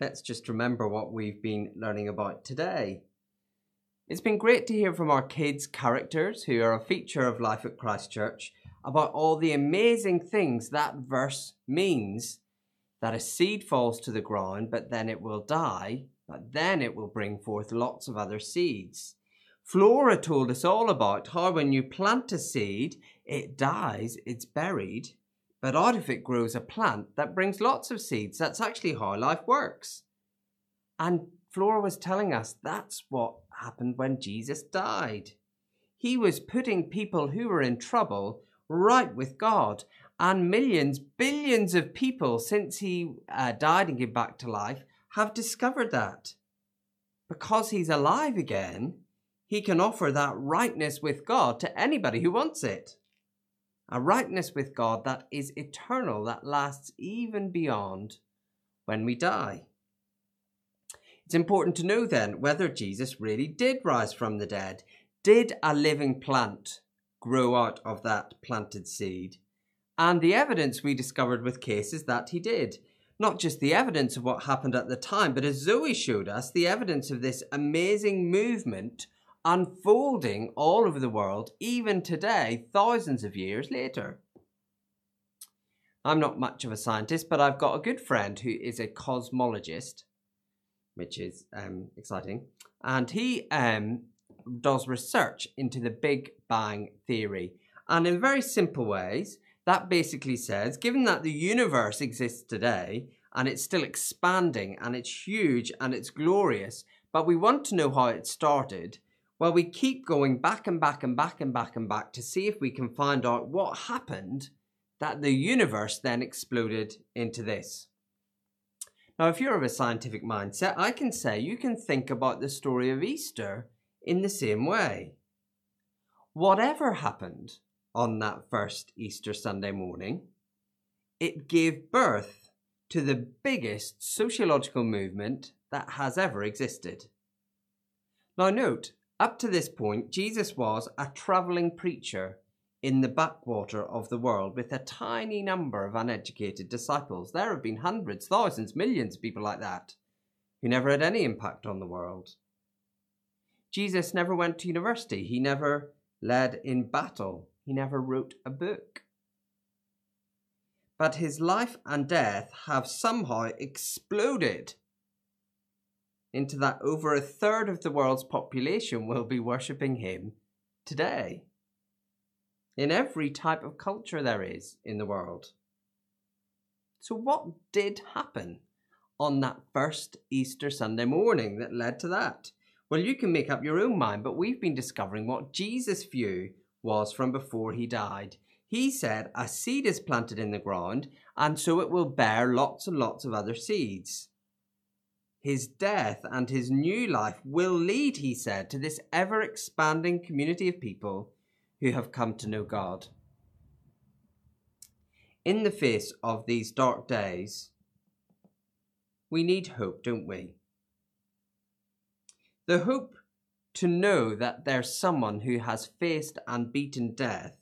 let's just remember what we've been learning about today. It's been great to hear from our kids' characters who are a feature of life at Christchurch about all the amazing things that verse means that a seed falls to the ground, but then it will die, but then it will bring forth lots of other seeds. Flora told us all about how when you plant a seed, it dies, it's buried, but it grows a plant that brings lots of seeds. That's actually how life works. And Flora was telling us that's what happened when Jesus died. He was putting people who were in trouble right with God. And millions, billions of people since he uh, died and came back to life have discovered that. Because he's alive again, he can offer that rightness with God to anybody who wants it. A rightness with God that is eternal, that lasts even beyond when we die. It's important to know then whether Jesus really did rise from the dead. Did a living plant grow out of that planted seed? And the evidence we discovered with cases that he did. Not just the evidence of what happened at the time, but as Zoe showed us, the evidence of this amazing movement unfolding all over the world, even today, thousands of years later. I'm not much of a scientist, but I've got a good friend who is a cosmologist, which is um, exciting. And he um, does research into the Big Bang Theory. And in very simple ways, that basically says given that the universe exists today and it's still expanding and it's huge and it's glorious, but we want to know how it started, well, we keep going back and back and back and back and back to see if we can find out what happened that the universe then exploded into this. Now, if you're of a scientific mindset, I can say you can think about the story of Easter in the same way. Whatever happened on that first Easter Sunday morning, it gave birth to the biggest sociological movement that has ever existed. Now, note, up to this point, Jesus was a travelling preacher in the backwater of the world with a tiny number of uneducated disciples. There have been hundreds, thousands, millions of people like that who never had any impact on the world. Jesus never went to university, he never led in battle, he never wrote a book. But his life and death have somehow exploded into that over a third of the world's population will be worshipping him today. In every type of culture there is in the world. So, what did happen on that first Easter Sunday morning that led to that? Well, you can make up your own mind, but we've been discovering what Jesus' view was from before he died. He said, A seed is planted in the ground, and so it will bear lots and lots of other seeds. His death and his new life will lead, he said, to this ever expanding community of people who have come to know God. In the face of these dark days, we need hope, don't we? The hope to know that there's someone who has faced and beaten death.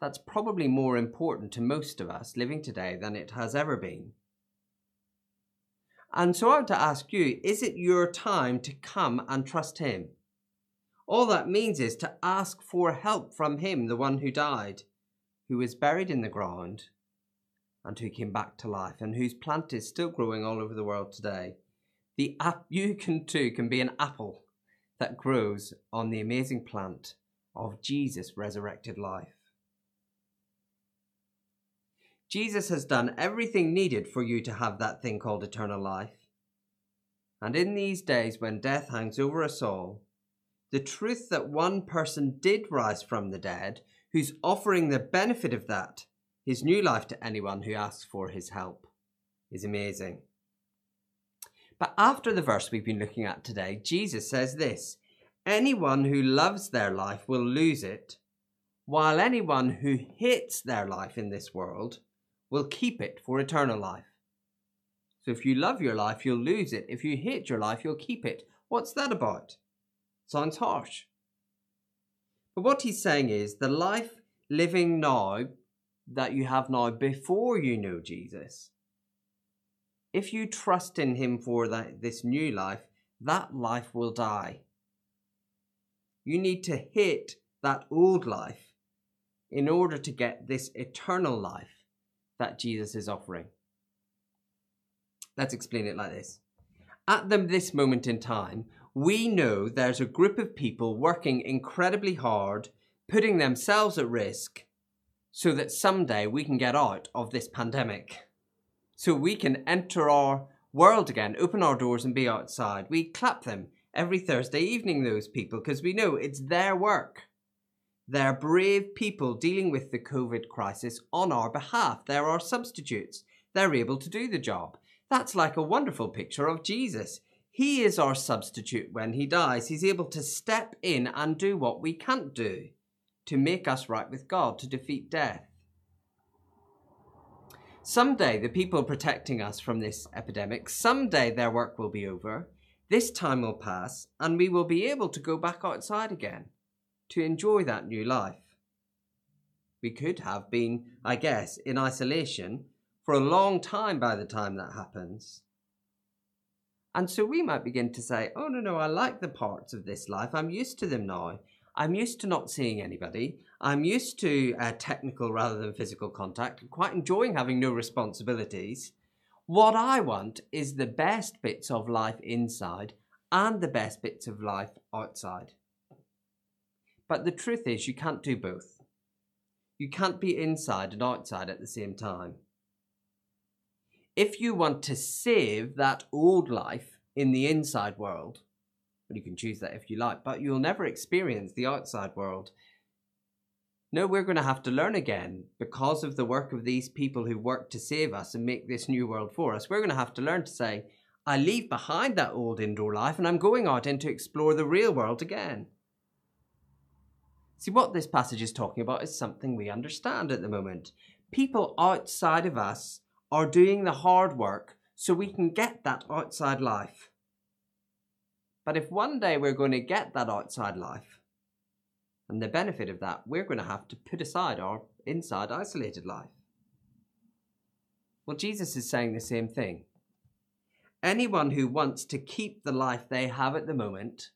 That's probably more important to most of us living today than it has ever been. And so I want to ask you is it your time to come and trust Him? All that means is to ask for help from Him, the one who died, who was buried in the ground, and who came back to life, and whose plant is still growing all over the world today. The app you can too can be an apple that grows on the amazing plant of Jesus' resurrected life. Jesus has done everything needed for you to have that thing called eternal life. And in these days when death hangs over us all, the truth that one person did rise from the dead, who's offering the benefit of that, his new life to anyone who asks for his help, is amazing. But after the verse we've been looking at today, Jesus says this Anyone who loves their life will lose it, while anyone who hates their life in this world will keep it for eternal life. So if you love your life, you'll lose it. If you hate your life, you'll keep it. What's that about? Sounds harsh. But what he's saying is the life living now that you have now before you know Jesus if you trust in Him for that, this new life, that life will die. You need to hate that old life in order to get this eternal life that Jesus is offering. Let's explain it like this. At the, this moment in time, we know there's a group of people working incredibly hard, putting themselves at risk, so that someday we can get out of this pandemic. So we can enter our world again, open our doors and be outside. We clap them every Thursday evening, those people, because we know it's their work. They're brave people dealing with the COVID crisis on our behalf. They're our substitutes. They're able to do the job. That's like a wonderful picture of Jesus. He is our substitute when he dies. He's able to step in and do what we can't do to make us right with God, to defeat death. Someday, the people protecting us from this epidemic, someday their work will be over. This time will pass, and we will be able to go back outside again to enjoy that new life. We could have been, I guess, in isolation for a long time by the time that happens. And so we might begin to say, oh, no, no, I like the parts of this life. I'm used to them now. I'm used to not seeing anybody. I'm used to uh, technical rather than physical contact, quite enjoying having no responsibilities. What I want is the best bits of life inside and the best bits of life outside. But the truth is, you can't do both. You can't be inside and outside at the same time. If you want to save that old life in the inside world, well, you can choose that if you like, but you'll never experience the outside world. No, we're going to have to learn again because of the work of these people who work to save us and make this new world for us. We're going to have to learn to say, I leave behind that old indoor life and I'm going out in to explore the real world again. See, what this passage is talking about is something we understand at the moment. People outside of us are doing the hard work so we can get that outside life. But if one day we're going to get that outside life, and the benefit of that, we're going to have to put aside our inside isolated life. Well, Jesus is saying the same thing. Anyone who wants to keep the life they have at the moment,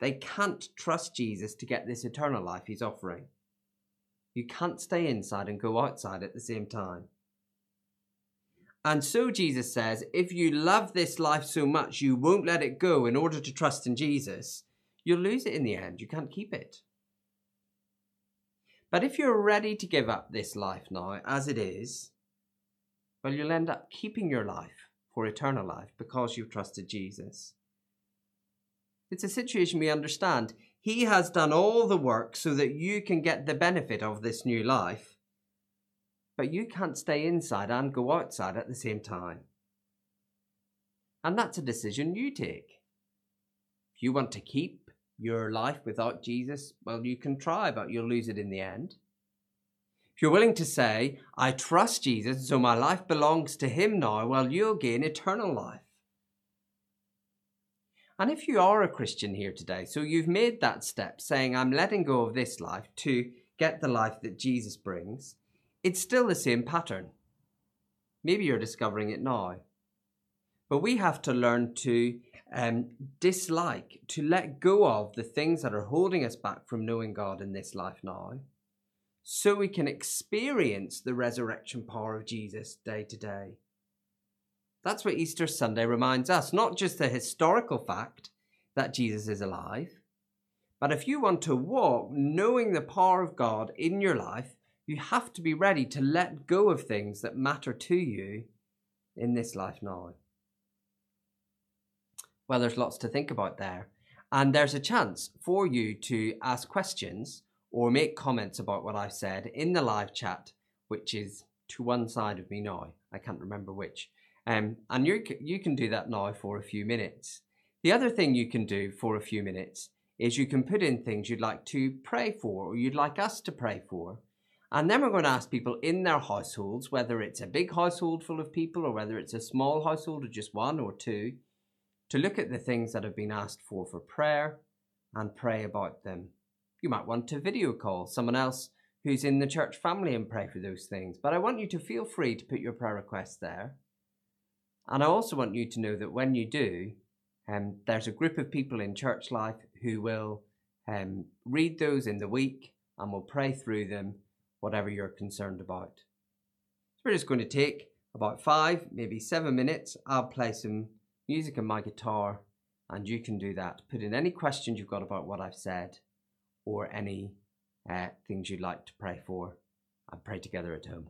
they can't trust Jesus to get this eternal life he's offering. You can't stay inside and go outside at the same time. And so Jesus says, if you love this life so much, you won't let it go in order to trust in Jesus, you'll lose it in the end. You can't keep it. But if you're ready to give up this life now as it is, well, you'll end up keeping your life for eternal life because you've trusted Jesus. It's a situation we understand. He has done all the work so that you can get the benefit of this new life but you can't stay inside and go outside at the same time. And that's a decision you take. If you want to keep your life without Jesus, well, you can try, but you'll lose it in the end. If you're willing to say, I trust Jesus, so my life belongs to Him now, well, you'll gain eternal life. And if you are a Christian here today, so you've made that step saying, I'm letting go of this life to get the life that Jesus brings, it's still the same pattern. Maybe you're discovering it now. But we have to learn to um, dislike, to let go of the things that are holding us back from knowing God in this life now, so we can experience the resurrection power of Jesus day to day. That's what Easter Sunday reminds us, not just the historical fact that Jesus is alive, but if you want to walk knowing the power of God in your life, you have to be ready to let go of things that matter to you in this life now. Well, there's lots to think about there. And there's a chance for you to ask questions or make comments about what I've said in the live chat, which is to one side of me now. I can't remember which. Um, and you, you can do that now for a few minutes. The other thing you can do for a few minutes is you can put in things you'd like to pray for or you'd like us to pray for. And then we're going to ask people in their households, whether it's a big household full of people or whether it's a small household of just one or two, to look at the things that have been asked for for prayer and pray about them. You might want to video call someone else who's in the church family and pray for those things. But I want you to feel free to put your prayer requests there. And I also want you to know that when you do, um, there's a group of people in church life who will um, read those in the week and will pray through them, whatever you're concerned about. So we're just going to take about five, maybe seven minutes. I'll play some music on my guitar, and you can do that. Put in any questions you've got about what I've said or any uh, things you'd like to pray for and pray together at home.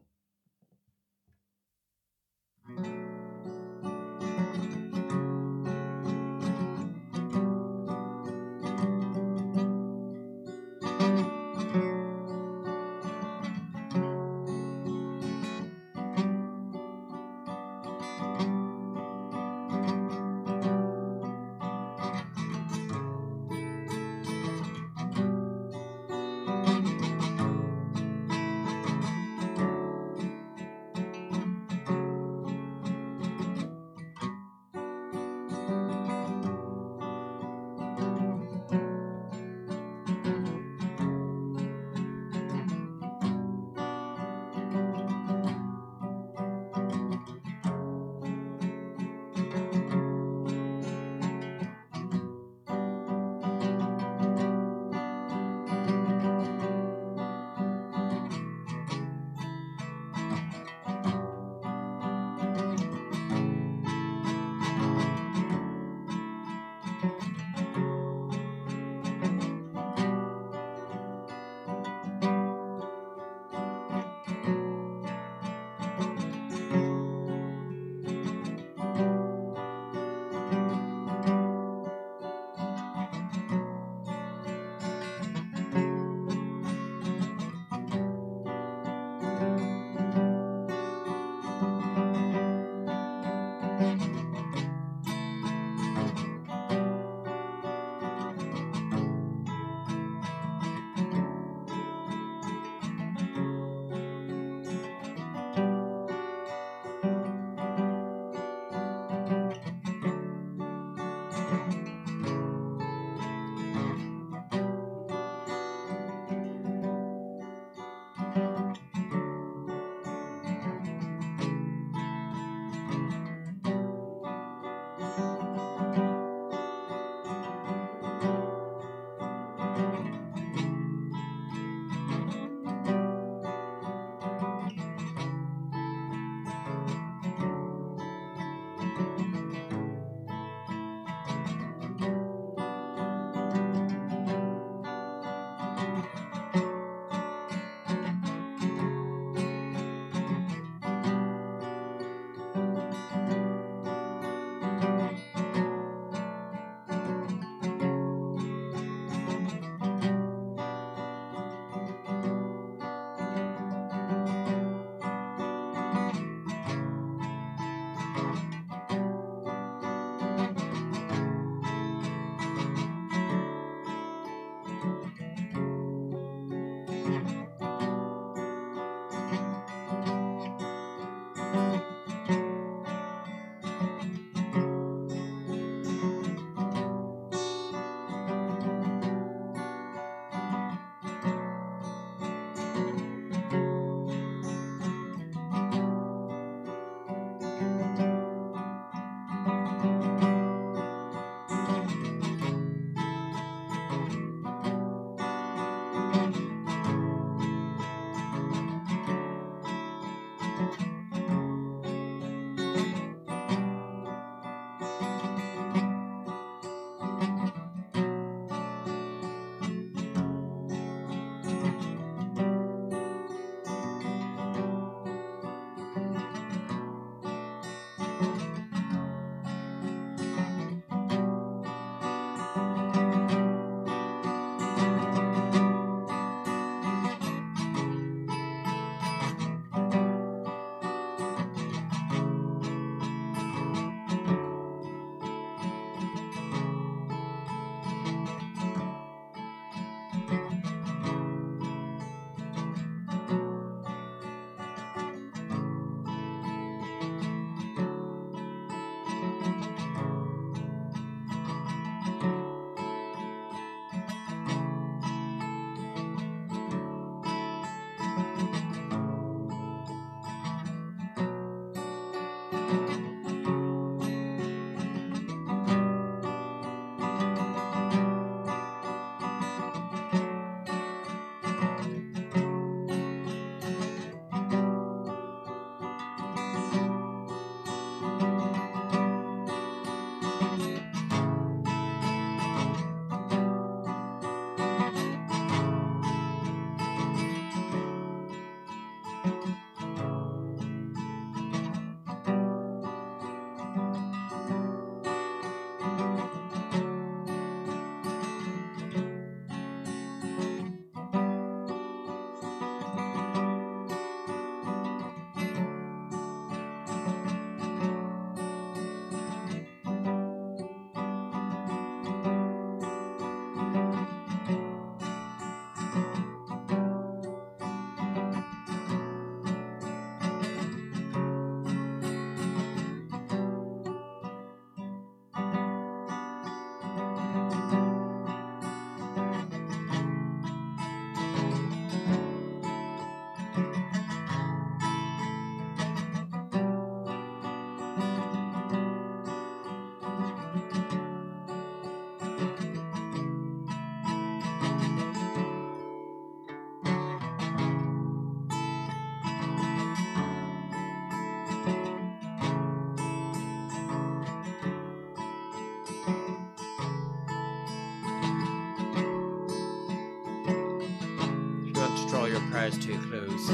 Prayers to a close,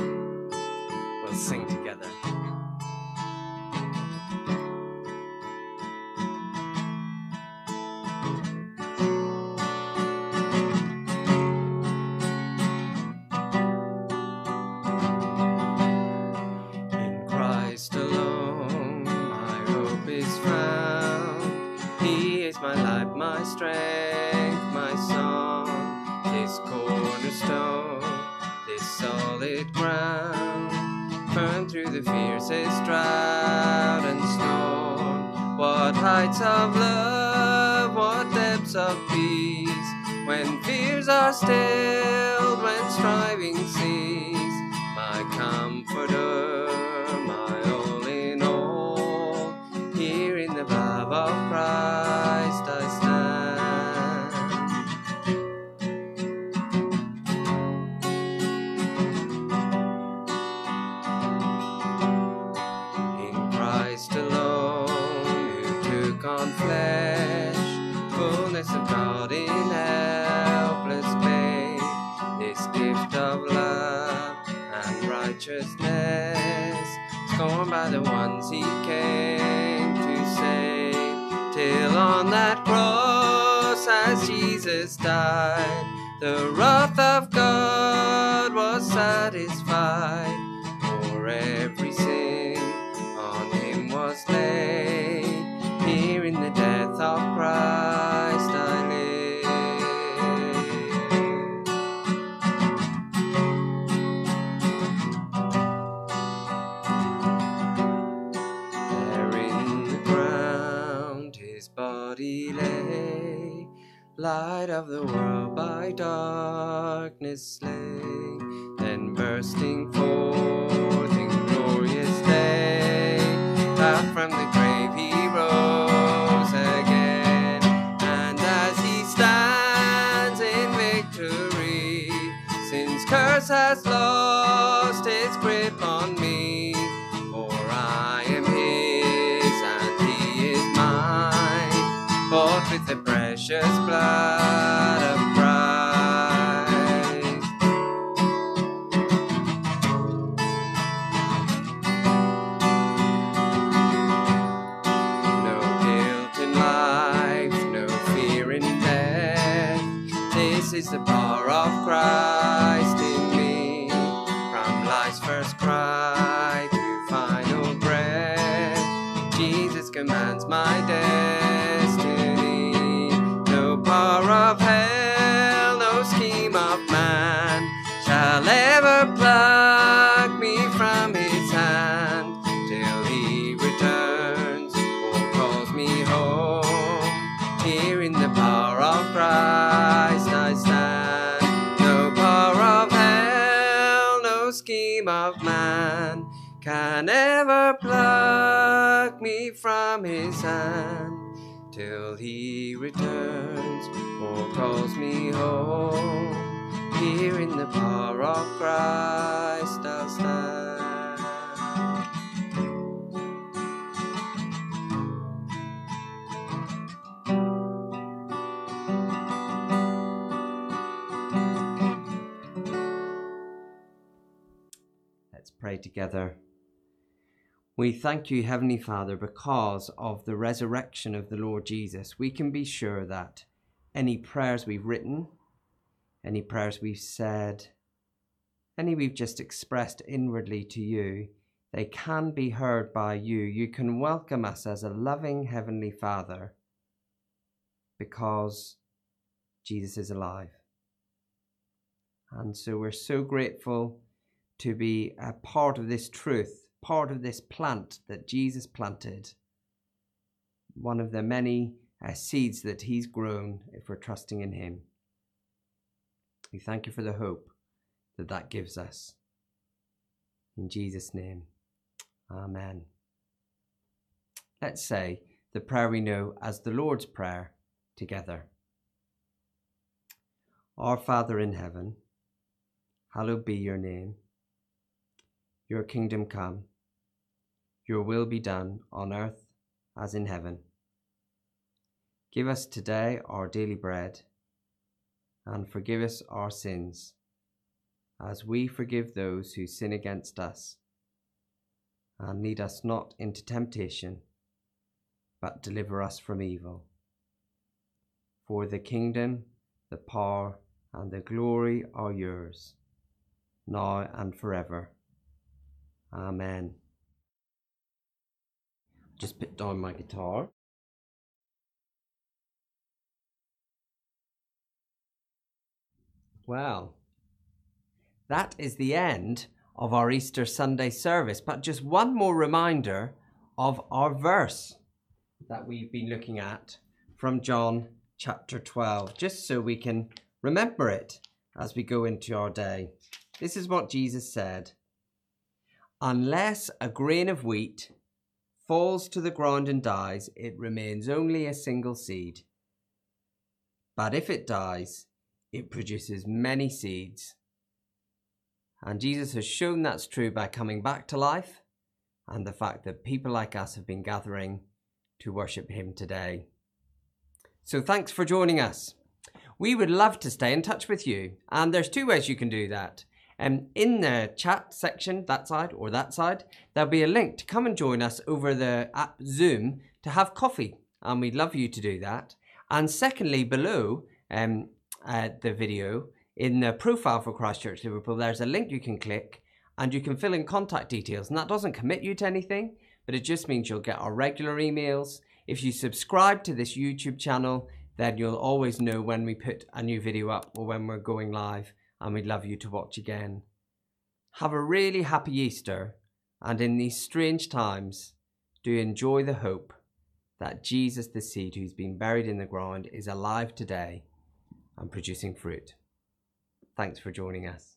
we'll sing together. In Christ alone, my hope is found. He is my life, my strength, my song, His cornerstone, solid ground. Firm through the fiercest drought and storm. What heights of love, what depths of peace. When fears are stilled, when striving cease, my comforter, my all in all. Here in the love of Christ alone, who took on flesh, fullness of God in helpless babe, this gift of love and righteousness, scorned by the ones he came to save, till on that cross as Jesus died, the wrath of God was satisfied. For every the death of Christ I live. There in the ground his body lay, light of the world by darkness slain, then bursting forth precious blood of Christ. No guilt in life, no fear in death. This is the power of Christ can ever pluck me from his hand till he returns or calls me home. Here in the power of Christ I'll stand. Let's pray together. We thank you, Heavenly Father, because of the resurrection of the Lord Jesus. We can be sure that any prayers we've written, any prayers we've said, any we've just expressed inwardly to you, they can be heard by you. You can welcome us as a loving Heavenly Father because Jesus is alive. And so we're so grateful to be a part of this truth, part of this plant that Jesus planted, one of the many uh, seeds that He's grown if we're trusting in Him. We thank you for the hope that that gives us. In Jesus' name, Amen. Let's say the prayer we know as the Lord's Prayer together. Our Father in heaven, hallowed be your name. Your kingdom come, your will be done on earth as in heaven. Give us today our daily bread, and forgive us our sins, as we forgive those who sin against us. And lead us not into temptation, but deliver us from evil. For the kingdom, the power, and the glory are yours, now and forever. Amen. Just put down my guitar. Well, that is the end of our Easter Sunday service, but just one more reminder of our verse that we've been looking at from John chapter 12, just so we can remember it as we go into our day. This is what Jesus said Unless a grain of wheat falls to the ground and dies, it remains only a single seed. But if it dies, it produces many seeds. And Jesus has shown that's true by coming back to life and the fact that people like us have been gathering to worship Him today. So thanks for joining us. We would love to stay in touch with you, and there's two ways you can do that. Um, in the chat section, that side or that side, there'll be a link to come and join us over the app Zoom to have coffee, and we'd love you to do that. And secondly, below um, uh, the video, in the profile for Christchurch Liverpool, there's a link you can click and you can fill in contact details. And that doesn't commit you to anything, but it just means you'll get our regular emails. If you subscribe to this YouTube channel, then you'll always know when we put a new video up or when we're going live, and we'd love you to watch again. Have a really happy Easter, and in these strange times, do enjoy the hope that Jesus, the seed who's been buried in the ground, is alive today and producing fruit. Thanks for joining us.